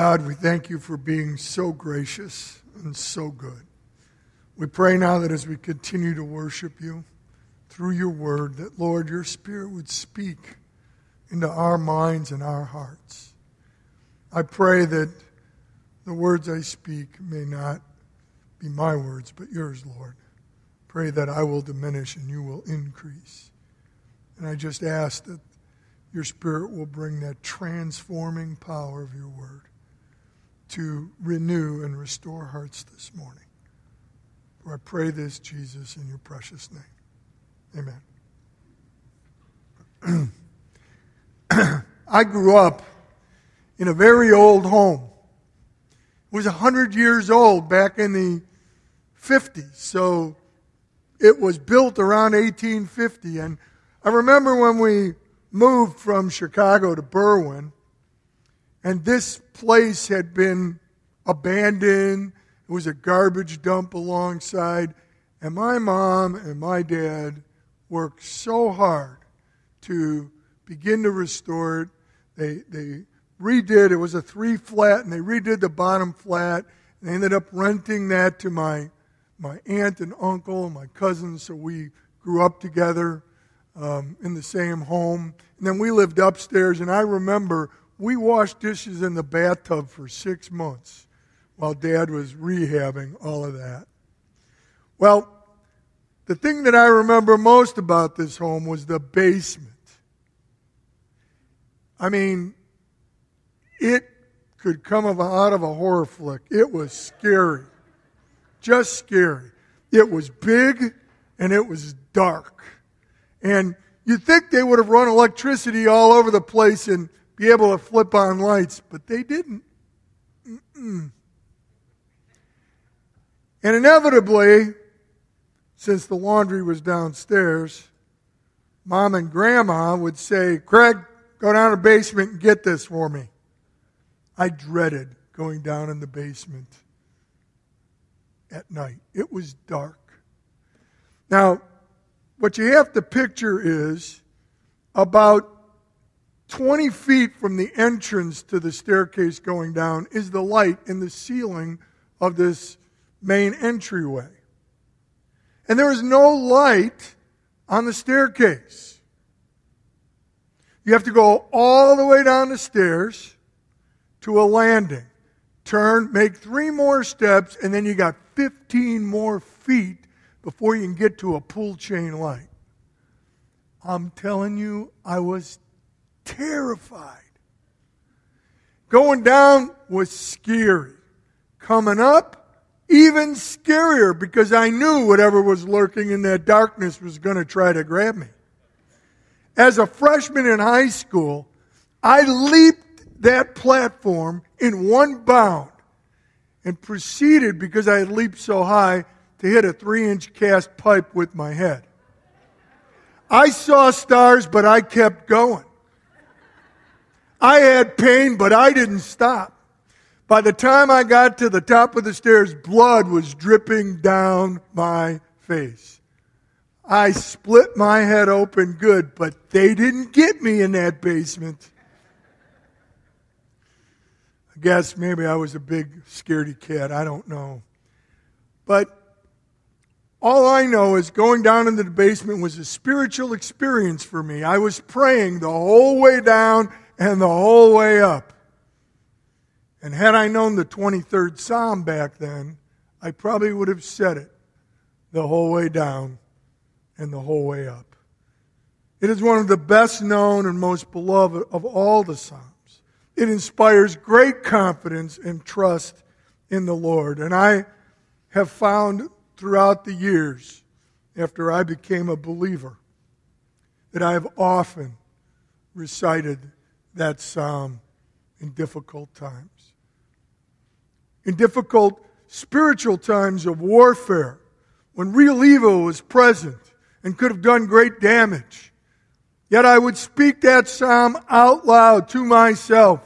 God, we thank you for being so gracious and so good. We pray now that as we continue to worship you through your word, that, Lord, your spirit would speak into our minds and our hearts. I pray that the words I speak may not be my words, but yours, Lord. Pray that I will diminish and you will increase. And I just ask that your Spirit will bring that transforming power of your word to renew and restore hearts this morning. For I pray this, Jesus, in your precious name. Amen. I grew up in a very old home. It was 100 years old back in the 50s. So it was built around 1850. And I remember when we moved from Chicago to Berwyn, and this place had been abandoned. It was a garbage dump alongside. And my mom and my dad worked so hard to begin to restore it. They, they redid, it was a three flat, and they redid the bottom flat. And they ended up renting that to my, my aunt and uncle and my cousins, so we grew up together um, in the same home. And then we lived upstairs, and I remember we washed dishes in the bathtub for six months while Dad was rehabbing all of that. Well, the thing that I remember most about this home was the basement. I mean, it could come out of a horror flick. It was scary. Just scary. It was big and it was dark. And you'd think they would have run electricity all over the place and be able to flip on lights, but they didn't. Mm-mm. And inevitably, since the laundry was downstairs, mom and grandma would say, Craig, go down to the basement and get this for me. I dreaded going down in the basement at night. It was dark. Now, what you have to picture is about 20 feet from the entrance to the staircase going down is the light in the ceiling of this main entryway. And there is no light on the staircase. You have to go all the way down the stairs to a landing. Turn, make three more steps, and then you got 15 more feet before you can get to a pull chain light. I'm telling you, I was terrified. Going down was scary. Coming up, even scarier because I knew whatever was lurking in that darkness was going to try to grab me. As a freshman in high school, I leaped that platform in one bound and proceeded, because I had leaped so high, to hit a three inch cast pipe with my head. I saw stars, but I kept going. I had pain, but I didn't stop. By the time I got to the top of the stairs, blood was dripping down my face. I split my head open good, but they didn't get me in that basement I guess maybe I was a big scaredy cat. I don't know. But all I know is going down into the basement was a spiritual experience for me. I was praying the whole way down and the whole way up. And had I known the 23rd Psalm back then, I probably would have said it the whole way down and the whole way up. It is one of the best known and most beloved of all the Psalms. It inspires great confidence and trust in the Lord. And I have found throughout the years, after I became a believer, that I have often recited that psalm um, in difficult times. In difficult spiritual times of warfare, when real evil was present and could have done great damage. Yet I would speak that psalm out loud to myself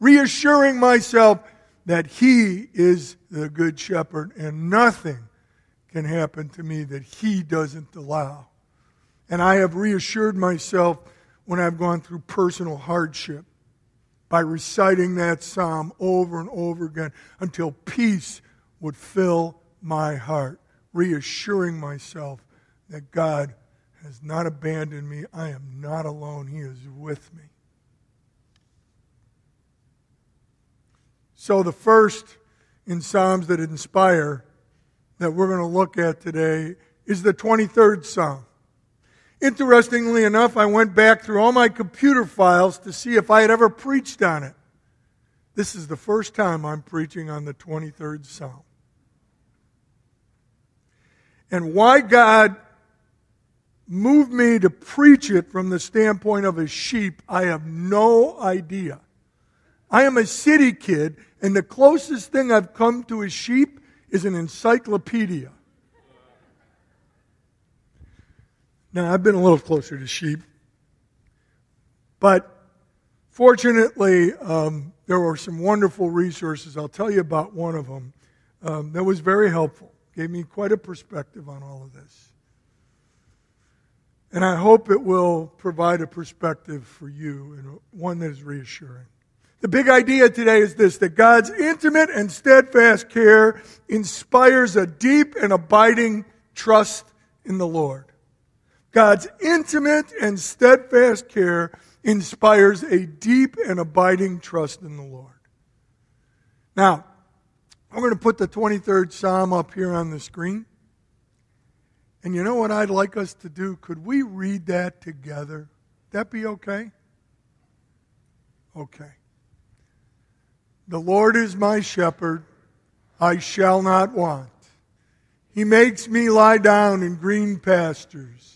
reassuring myself that He is the Good Shepherd and nothing can happen to me that He doesn't allow. And I have reassured myself when I've gone through personal hardship by reciting that psalm over and over again until peace would fill my heart, reassuring myself that God has not abandoned me. I am not alone. He is with me. So, the first in Psalms that inspire that we're going to look at today is the 23rd Psalm. Interestingly enough, I went back through all my computer files to see if I had ever preached on it. This is the first time I'm preaching on the 23rd Psalm. And why God moved me to preach it from the standpoint of a sheep, I have no idea. I am a city kid, and the closest thing I've come to a sheep is an encyclopedia. Now, I've been a little closer to sheep, but fortunately, um, there were some wonderful resources. I'll tell you about one of them um, that was very helpful, gave me quite a perspective on all of this. And I hope it will provide a perspective for you and one that is reassuring. The big idea today is this that God's intimate and steadfast care inspires a deep and abiding trust in the Lord. God's intimate and steadfast care inspires a deep and abiding trust in the Lord. Now, I'm going to put the 23rd Psalm up here on the screen. And you know what I'd like us to do? Could we read that together? That be okay? Okay. The Lord is my shepherd, I shall not want. He makes me lie down in green pastures.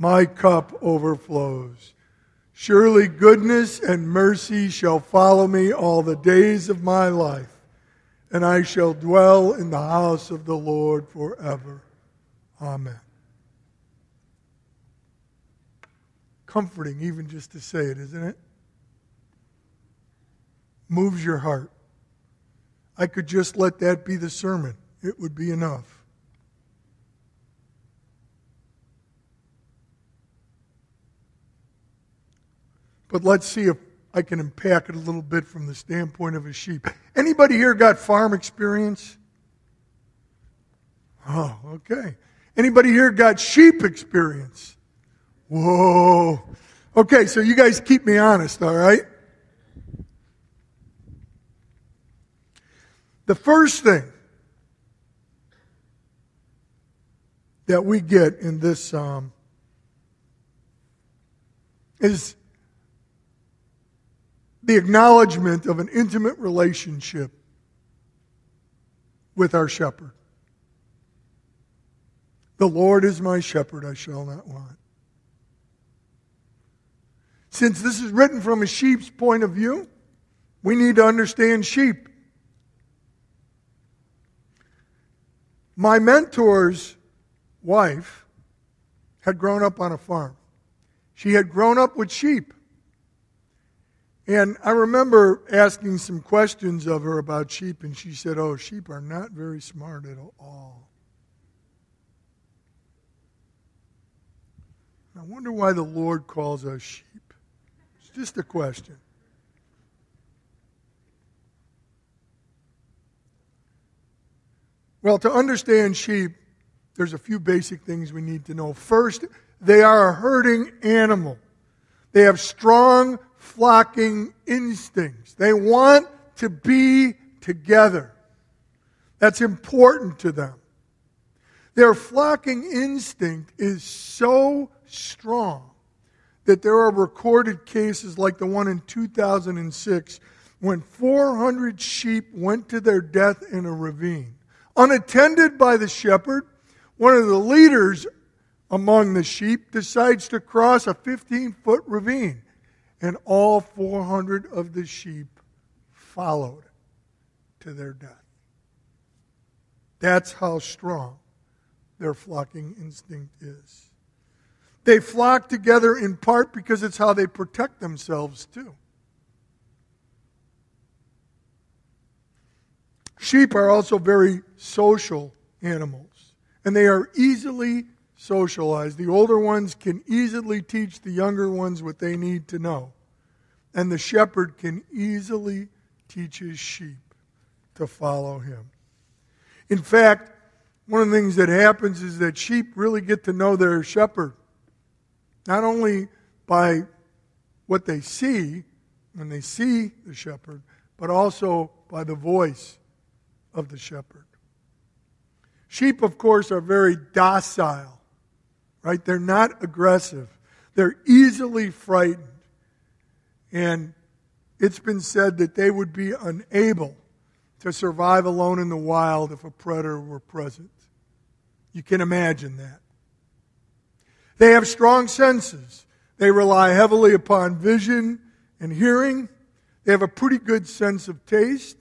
My cup overflows. Surely goodness and mercy shall follow me all the days of my life, and I shall dwell in the house of the Lord forever. Amen. Comforting, even just to say it, isn't it? Moves your heart. I could just let that be the sermon, it would be enough. But let's see if I can unpack it a little bit from the standpoint of a sheep. Anybody here got farm experience? Oh, okay. Anybody here got sheep experience? Whoa. Okay, so you guys keep me honest, all right? The first thing that we get in this psalm is the acknowledgement of an intimate relationship with our shepherd. The Lord is my shepherd, I shall not want. Since this is written from a sheep's point of view, we need to understand sheep. My mentor's wife had grown up on a farm. She had grown up with sheep. And I remember asking some questions of her about sheep, and she said, Oh, sheep are not very smart at all. I wonder why the Lord calls us sheep. It's just a question. Well, to understand sheep, there's a few basic things we need to know. First, they are a herding animal. They have strong flocking instincts. They want to be together. That's important to them. Their flocking instinct is so strong that there are recorded cases like the one in 2006 when 400 sheep went to their death in a ravine unattended by the shepherd, one of the leaders among the sheep decides to cross a 15 foot ravine. And all 400 of the sheep followed to their death. That's how strong their flocking instinct is. They flock together in part because it's how they protect themselves, too. Sheep are also very social animals, and they are easily socialized. The older ones can easily teach the younger ones what they need to know, and the shepherd can easily teach his sheep to follow him. In fact, one of the things that happens is that sheep really get to know their shepherd, not only by what they see when they see the shepherd, but also by the voice of the shepherd. Sheep, of course, are very docile, right? They're not aggressive, they're easily frightened. And it's been said that they would be unable to survive alone in the wild if a predator were present. You can imagine that. They have strong senses. They rely heavily upon vision and hearing. They have a pretty good sense of taste,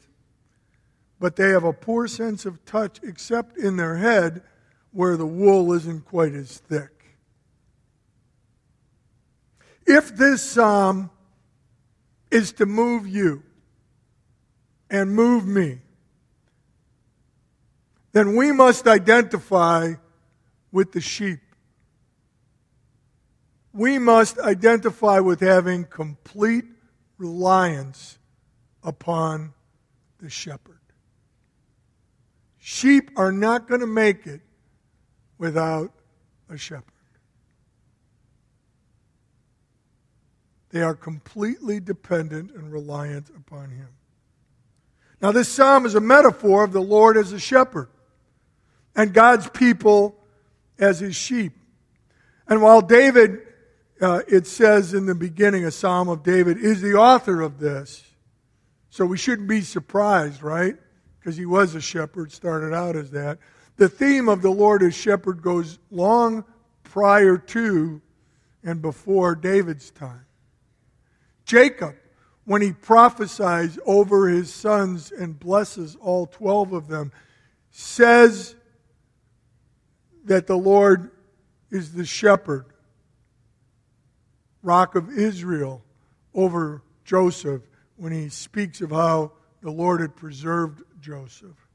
but they have a poor sense of touch, except in their head where the wool isn't quite as thick. If this psalm is to move you, and move me, then we must identify with the sheep. We must identify with having complete reliance upon the shepherd. Sheep are not going to make it without a shepherd. They are completely dependent and reliant upon him. Now, this psalm is a metaphor of the Lord as a shepherd and God's people as his sheep. And while David, uh, it says in the beginning, a psalm of David, is the author of this, so we shouldn't be surprised, right? Because he was a shepherd, started out as that. The theme of the Lord as shepherd goes long prior to and before David's time. Jacob when he prophesies over his sons and blesses all 12 of them, says that the Lord is the shepherd, rock of Israel, over Joseph when he speaks of how the Lord had preserved Joseph.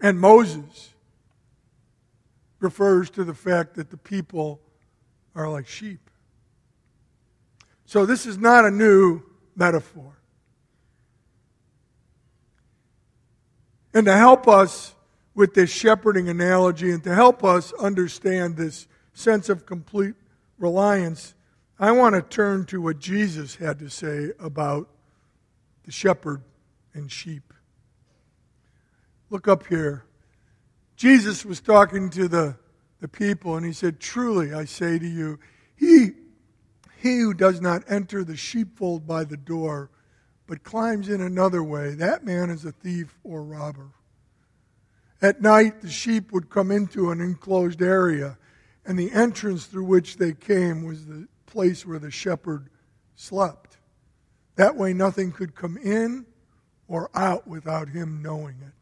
And Moses refers to the fact that the people are like sheep. So this is not a new metaphor. And to help us with this shepherding analogy and to help us understand this sense of complete reliance, I want to turn to what Jesus had to say about the shepherd and sheep. Look up here. Jesus was talking to the, the people, and he said, Truly, I say to you, he he who does not enter the sheepfold by the door, but climbs in another way, that man is a thief or robber. At night, the sheep would come into an enclosed area, and the entrance through which they came was the place where the shepherd slept. That way, nothing could come in or out without him knowing it.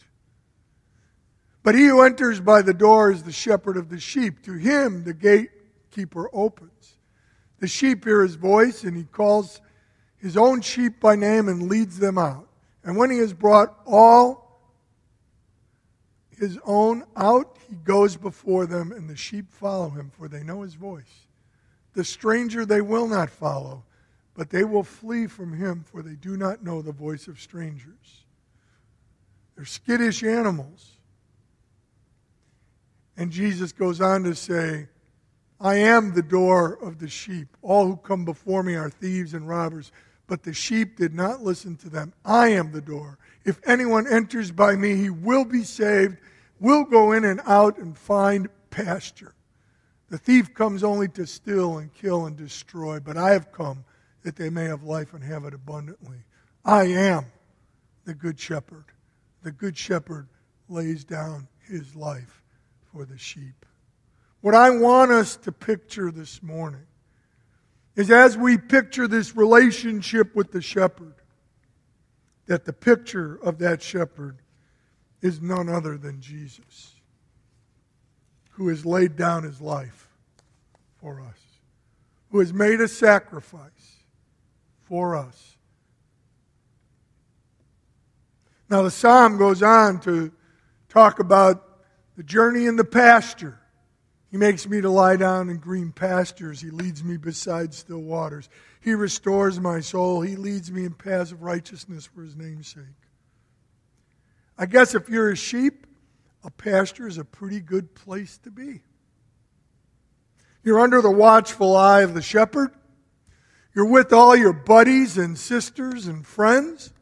But he who enters by the door is the shepherd of the sheep. To him, the gatekeeper opens. The sheep hear his voice, and he calls his own sheep by name and leads them out. And when he has brought all his own out, he goes before them, and the sheep follow him, for they know his voice. The stranger they will not follow, but they will flee from him, for they do not know the voice of strangers. They're skittish animals. And Jesus goes on to say, I am the door of the sheep. All who come before me are thieves and robbers, but the sheep did not listen to them. I am the door. If anyone enters by me, he will be saved, will go in and out and find pasture. The thief comes only to steal and kill and destroy, but I have come that they may have life and have it abundantly. I am the good shepherd. The good shepherd lays down his life for the sheep. What I want us to picture this morning is as we picture this relationship with the shepherd, that the picture of that shepherd is none other than Jesus, who has laid down his life for us, who has made a sacrifice for us. Now, the psalm goes on to talk about the journey in the pasture. He makes me to lie down in green pastures. He leads me beside still waters. He restores my soul. He leads me in paths of righteousness for his name's sake. I guess if you're a sheep, a pasture is a pretty good place to be. You're under the watchful eye of the shepherd. You're with all your buddies and sisters and friends.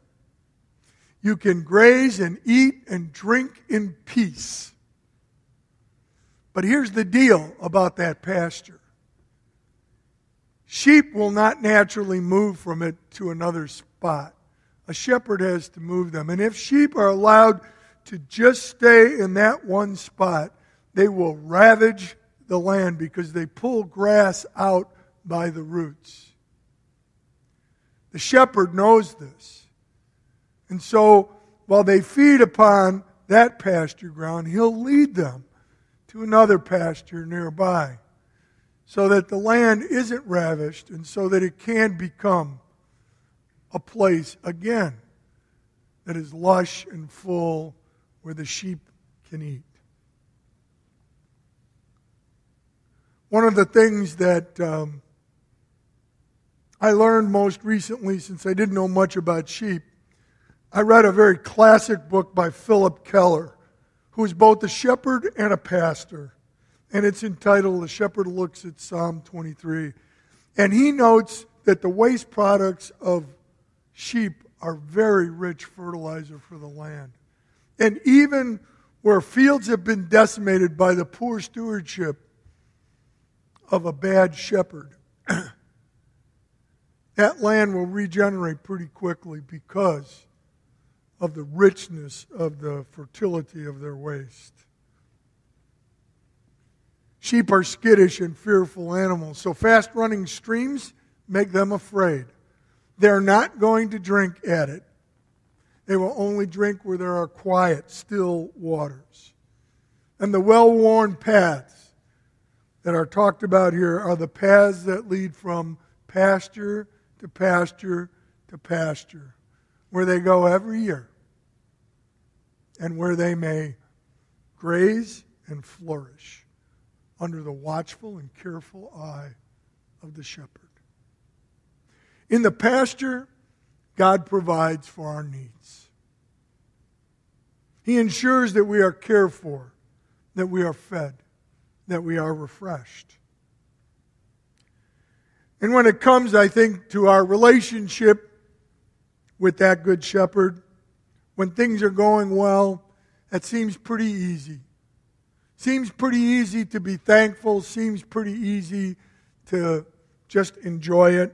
You can graze and eat and drink in peace. But here's the deal about that pasture sheep will not naturally move from it to another spot. A shepherd has to move them. And if sheep are allowed to just stay in that one spot, they will ravage the land because they pull grass out by the roots. The shepherd knows this. And so, while they feed upon that pasture ground, he'll lead them to another pasture nearby so that the land isn't ravished and so that it can become a place again that is lush and full where the sheep can eat. One of the things that um, I learned most recently, since I didn't know much about sheep, I read a very classic book by Phillip Keller who is both a shepherd and a pastor. And it's entitled The Shepherd Looks at Psalm 23. And he notes that the waste products of sheep are very rich fertilizer for the land. And even where fields have been decimated by the poor stewardship of a bad shepherd, that land will regenerate pretty quickly because of the richness of the fertility of their waste. Sheep are skittish and fearful animals, so fast running streams make them afraid. They're not going to drink at it. They will only drink where there are quiet, still waters. And the well worn paths that are talked about here are the paths that lead from pasture to pasture to pasture where they go every year and where they may graze and flourish under the watchful and careful eye of the shepherd. In the pasture, God provides for our needs. He ensures that we are cared for, that we are fed, that we are refreshed. And when it comes, I think, to our relationship with that good shepherd, when things are going well, that seems pretty easy. Seems pretty easy to be thankful, seems pretty easy to just enjoy it.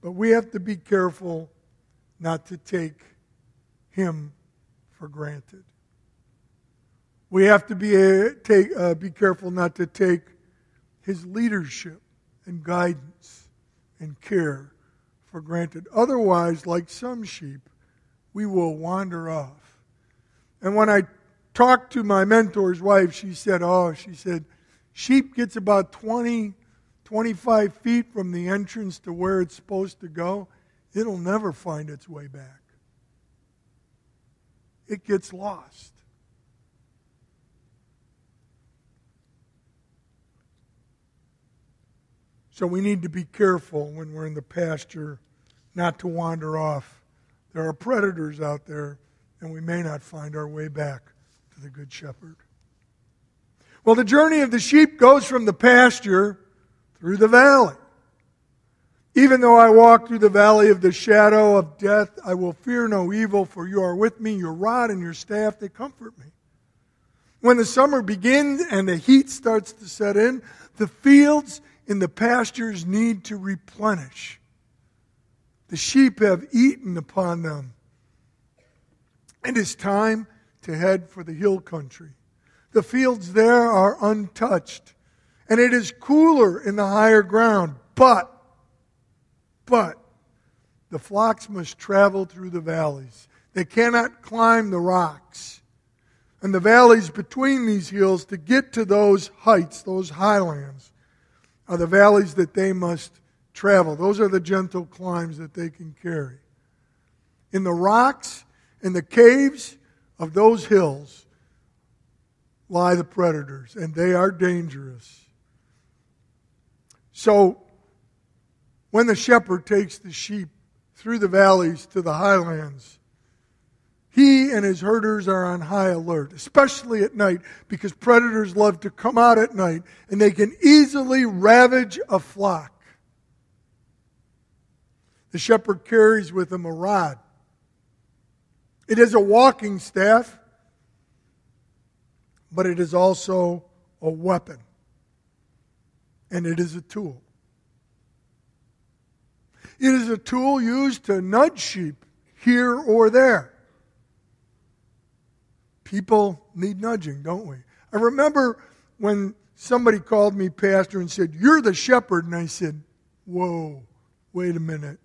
But we have to be careful not to take Him for granted. We have to be, uh, take, uh, be careful not to take His leadership and guidance and care for granted. Otherwise, like some sheep, we will wander off. And when I talked to my mentor's wife, she said, Oh, she said, sheep gets about 20, 25 feet from the entrance to where it's supposed to go. It'll never find its way back. It gets lost. So we need to be careful when we're in the pasture not to wander off. There are predators out there, and we may not find our way back to the Good Shepherd. Well, the journey of the sheep goes from the pasture through the valley. Even though I walk through the valley of the shadow of death, I will fear no evil, for you are with me, your rod and your staff, they comfort me. When the summer begins and the heat starts to set in, the fields in the pastures need to replenish. The sheep have eaten upon them. And It is time to head for the hill country. The fields there are untouched, and it is cooler in the higher ground. But But the flocks must travel through the valleys. They cannot climb the rocks and the valleys between these hills to get to those heights, those highlands, are the valleys that they must travel. Those are the gentle climbs that they can carry. In the rocks, in the caves of those hills, lie the predators, and they are dangerous. So, when the shepherd takes the sheep through the valleys to the highlands, he and his herders are on high alert, especially at night, because predators love to come out at night and they can easily ravage a flock. The shepherd carries with him a rod. It is a walking staff, but it is also a weapon, and it is a tool. It is a tool used to nudge sheep here or there. People need nudging, don't we? I remember when somebody called me pastor and said, You're the shepherd. And I said, Whoa, wait a minute.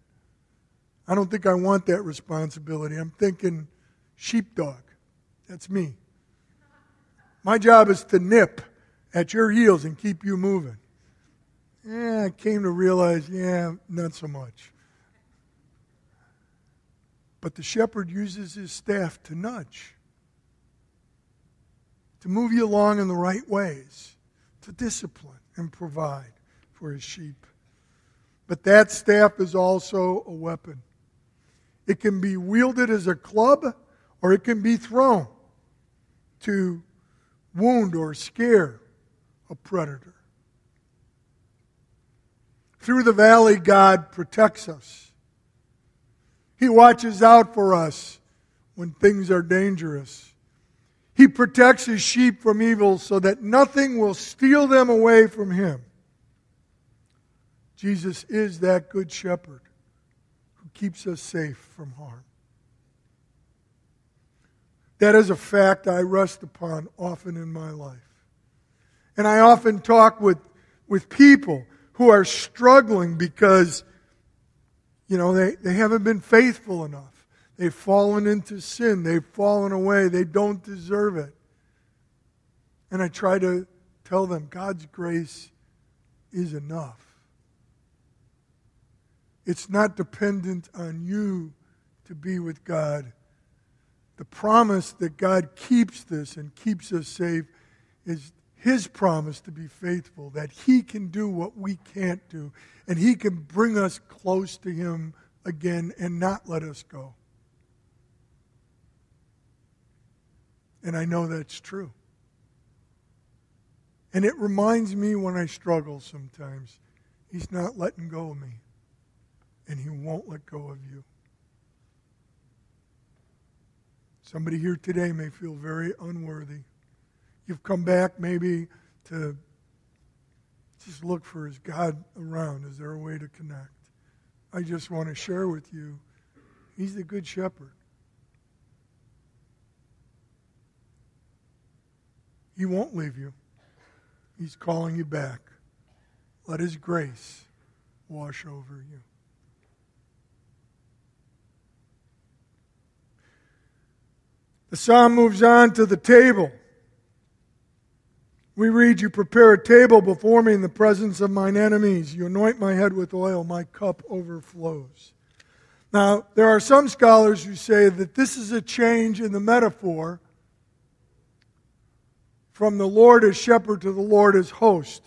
I don't think I want that responsibility. I'm thinking sheepdog. That's me. My job is to nip at your heels and keep you moving. Yeah, I came to realize, yeah, not so much. But the shepherd uses his staff to nudge to move you along in the right ways, to discipline and provide for his sheep. But that staff is also a weapon. It can be wielded as a club or it can be thrown to wound or scare a predator. Through the valley, God protects us. He watches out for us when things are dangerous. He protects his sheep from evil so that nothing will steal them away from him. Jesus is that good shepherd who keeps us safe from harm. That is a fact I rest upon often in my life. And I often talk with, with people who are struggling because, you know, they, they haven't been faithful enough. They've fallen into sin. They've fallen away. They don't deserve it. And I try to tell them God's grace is enough. It's not dependent on you to be with God. The promise that God keeps this and keeps us safe is His promise to be faithful, that He can do what we can't do, and He can bring us close to Him again and not let us go. And I know that's true. And it reminds me when I struggle sometimes, He's not letting go of me. And He won't let go of you. Somebody here today may feel very unworthy. You've come back maybe to just look for is God around? Is there a way to connect? I just want to share with you, He's the Good Shepherd. He won't leave you. He's calling you back. Let His grace wash over you. The psalm moves on to the table. We read, You prepare a table before me in the presence of mine enemies. You anoint my head with oil, my cup overflows. Now, there are some scholars who say that this is a change in the metaphor from the Lord as shepherd to the Lord as host.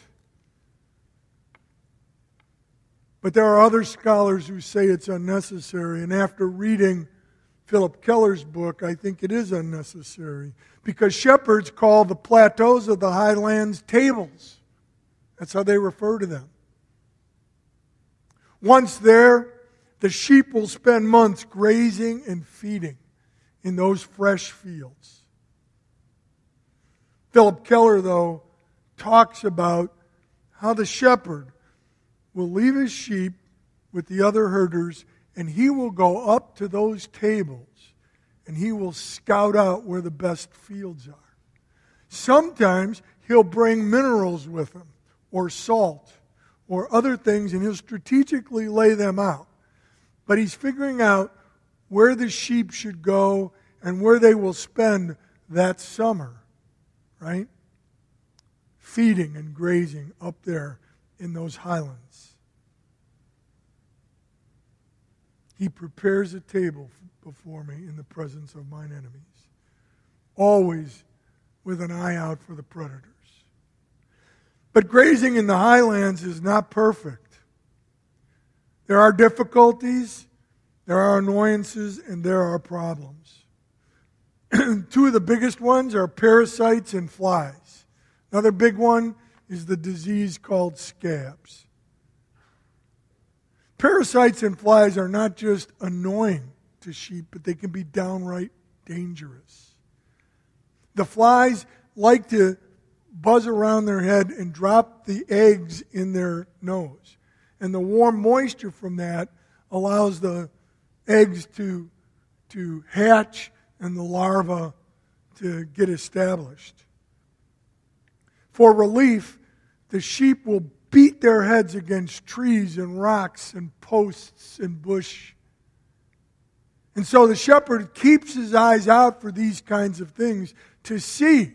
But there are other scholars who say it's unnecessary. And after reading Phillip Keller's book, I think it is unnecessary. Because shepherds call the plateaus of the highlands tables. That's how they refer to them. Once there, the sheep will spend months grazing and feeding in those fresh fields. Phillip Keller, though, talks about how the shepherd will leave his sheep with the other herders and he will go up to those tables and he will scout out where the best fields are. Sometimes he'll bring minerals with him, or salt, or other things, and he'll strategically lay them out. But he's figuring out where the sheep should go and where they will spend that summer, right? Feeding and grazing up there in those highlands. He prepares a table before me in the presence of mine enemies, always with an eye out for the predators. But grazing in the highlands is not perfect. There are difficulties, there are annoyances, and there are problems. Two of the biggest ones are parasites and flies. Another big one is the disease called scabs. Parasites and flies are not just annoying to sheep, but they can be downright dangerous. The flies like to buzz around their head and drop the eggs in their nose. And the warm moisture from that allows the eggs to, to hatch and the larva to get established. For relief, the sheep will beat their heads against trees and rocks and posts and bush. And so the shepherd keeps his eyes out for these kinds of things to see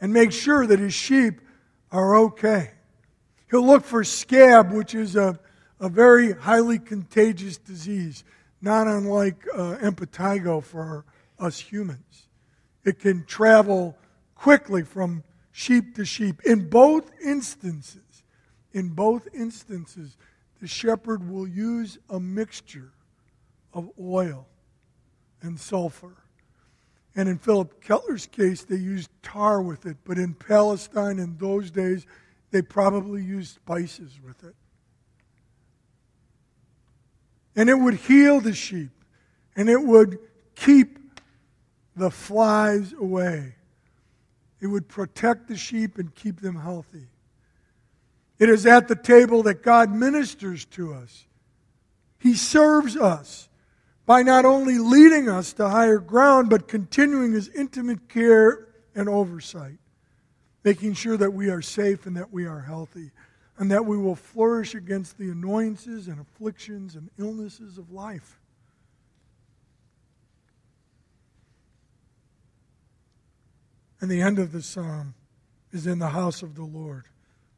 and make sure that his sheep are okay. He'll look for scab, which is a, a very highly contagious disease, not unlike uh, impetigo for us humans. It can travel quickly from sheep to sheep. In both instances, in both instances, the shepherd will use a mixture of oil and sulfur and in Phillip Keller's case, they used tar with it. But in Palestine in those days, they probably used spices with it. And it would heal the sheep, and it would keep the flies away. It would protect the sheep and keep them healthy. It is at the table that God ministers to us. He serves us by not only leading us to higher ground, but continuing his intimate care and oversight, making sure that we are safe and that we are healthy, and that we will flourish against the annoyances and afflictions and illnesses of life. And the end of the psalm is in the house of the Lord.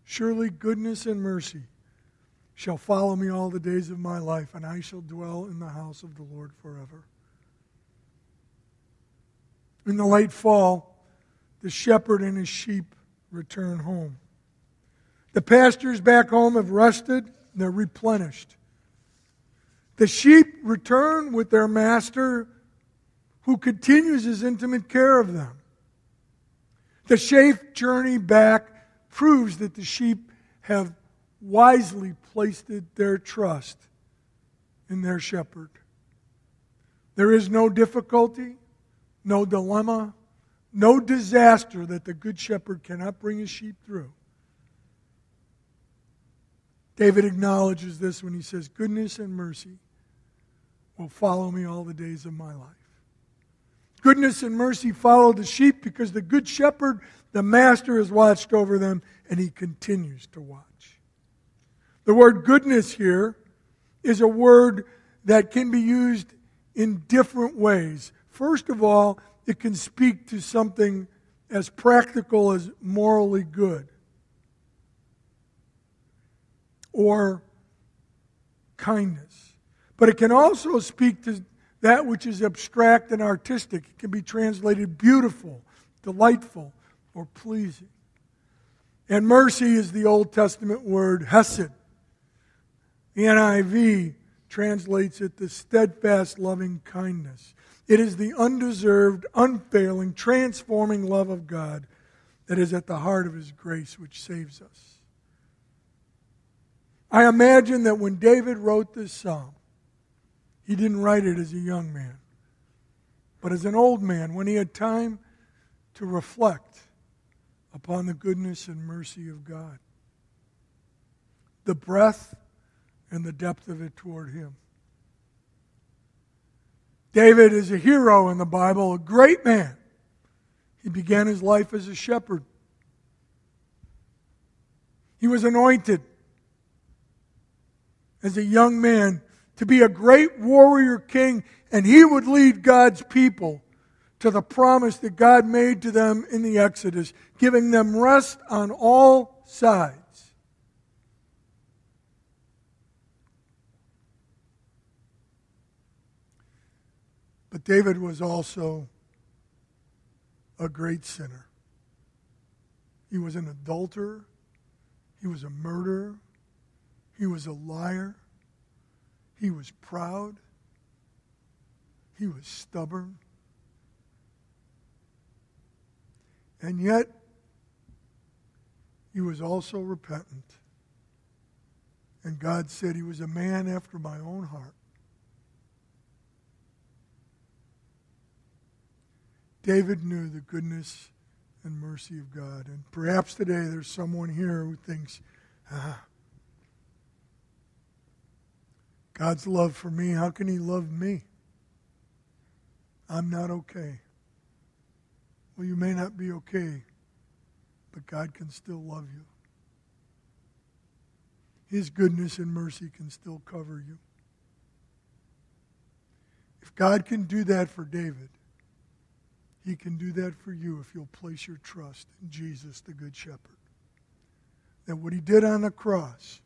Surely goodness and mercy shall follow me all the days of my life, and I shall dwell in the house of the Lord forever. In the late fall, the shepherd and his sheep return home. The pastures back home have rested, they're replenished. The sheep return with their master who continues his intimate care of them. The safe journey back proves that the sheep have wisely placed their trust in their shepherd. There is no difficulty, no dilemma, no disaster that the good shepherd cannot bring his sheep through. David acknowledges this when he says, Goodness and mercy will follow me all the days of my life. Goodness and mercy follow the sheep because the good shepherd, the master, has watched over them and he continues to watch. The word goodness here is a word that can be used in different ways. First of all, it can speak to something as practical as morally good or kindness. But it can also speak to that which is abstract and artistic. It can be translated beautiful, delightful, or pleasing. And mercy is the Old Testament word hesed, the NIV translates it the steadfast loving kindness. It is the undeserved, unfailing, transforming love of God that is at the heart of His grace which saves us. I imagine that when David wrote this psalm, he didn't write it as a young man, but as an old man when he had time to reflect upon the goodness and mercy of God. The breath and the depth of it toward him. David is a hero in the Bible, a great man. He began his life as a shepherd. He was anointed as a young man to be a great warrior king, and he would lead God's people to the promise that God made to them in the Exodus, giving them rest on all sides. But David was also a great sinner. He was an adulterer. He was a murderer. He was a liar. He was proud. He was stubborn. And yet, he was also repentant. And God said he was a man after my own heart. David knew the goodness and mercy of God. And perhaps today there's someone here who thinks, ah, God's love for me, how can he love me? I'm not okay. Well, you may not be okay, but God can still love you. His goodness and mercy can still cover you. If God can do that for David, he can do that for you if you'll place your trust in Jesus, the Good Shepherd. That what he did on the cross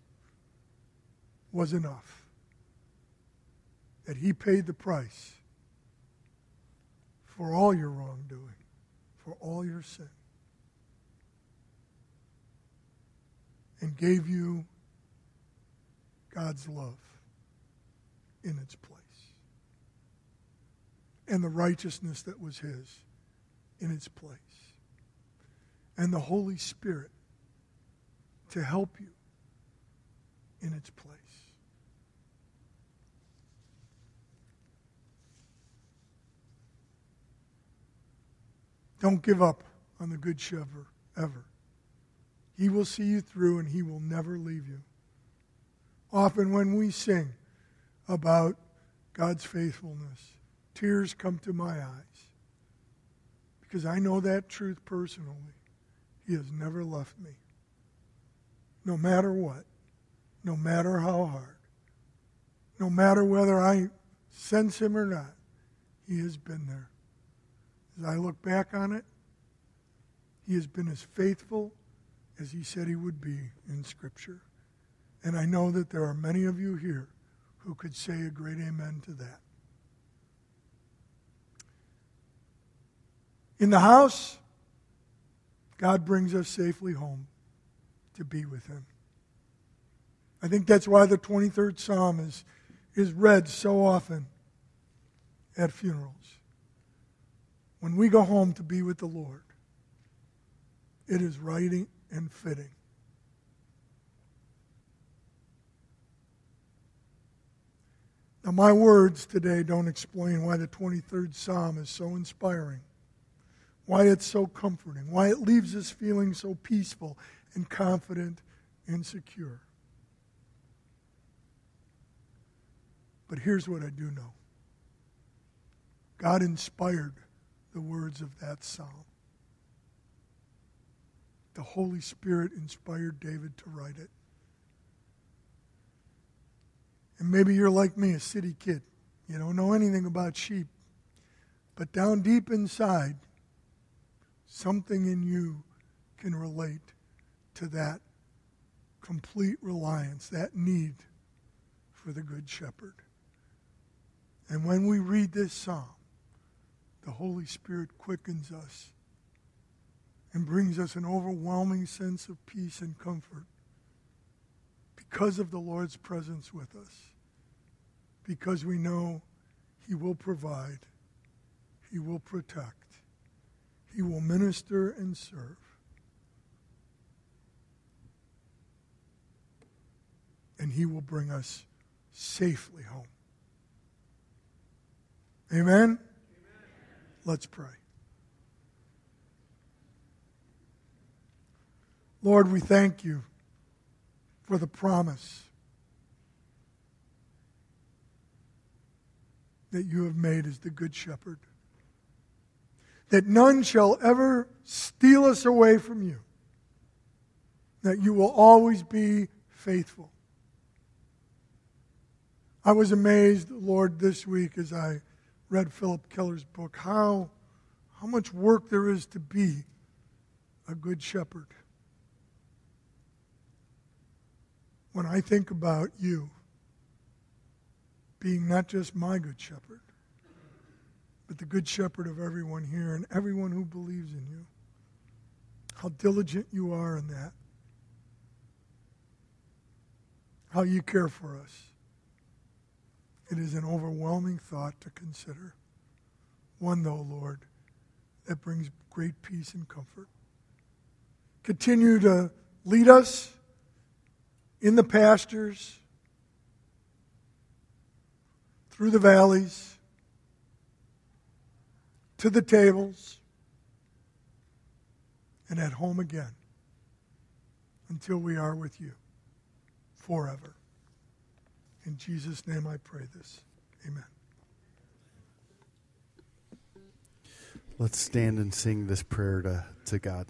was enough. That he paid the price for all your wrongdoing, for all your sin, and gave you God's love in its place and the righteousness that was his in its place. And the Holy Spirit to help you in its place. Don't give up on the Good Shepherd ever. He will see you through and he will never leave you. Often, when we sing about God's faithfulness, tears come to my eyes because I know that truth personally. He has never left me. No matter what, no matter how hard, no matter whether I sense him or not, he has been there. As I look back on it, he has been as faithful as he said he would be in Scripture. And I know that there are many of you here who could say a great amen to that. In the house, God brings us safely home to be with Him. I think that's why the 23rd Psalm is, is read so often at funerals. When we go home to be with the Lord, it is right and fitting. Now, my words today don't explain why the 23rd Psalm is so inspiring why it's so comforting, why it leaves us feeling so peaceful and confident and secure. But here's what I do know God inspired the words of that psalm. The Holy Spirit inspired David to write it. And maybe you're like me, a city kid. You don't know anything about sheep. But down deep inside, something in you can relate to that complete reliance, that need for the Good Shepherd. And when we read this psalm, the Holy Spirit quickens us and brings us an overwhelming sense of peace and comfort because of the Lord's presence with us, because we know He will provide, He will protect, he will minister and serve. And He will bring us safely home. Amen? Let's pray. Lord, we thank you for the promise that you have made as the Good Shepherd that none shall ever steal us away from you, that you will always be faithful. I was amazed, Lord, this week as I read Phillip Keller's book, how, how much work there is to be a good shepherd. When I think about you being not just my good shepherd, but the good shepherd of everyone here and everyone who believes in you, how diligent you are in that, how you care for us. It is an overwhelming thought to consider. One, though, Lord, that brings great peace and comfort. Continue to lead us in the pastures, through the valleys, to the tables, and at home again until we are with you forever. In Jesus' name I pray this. Amen. Let's stand and sing this prayer to, to God.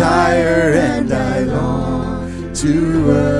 Desire and I long to work.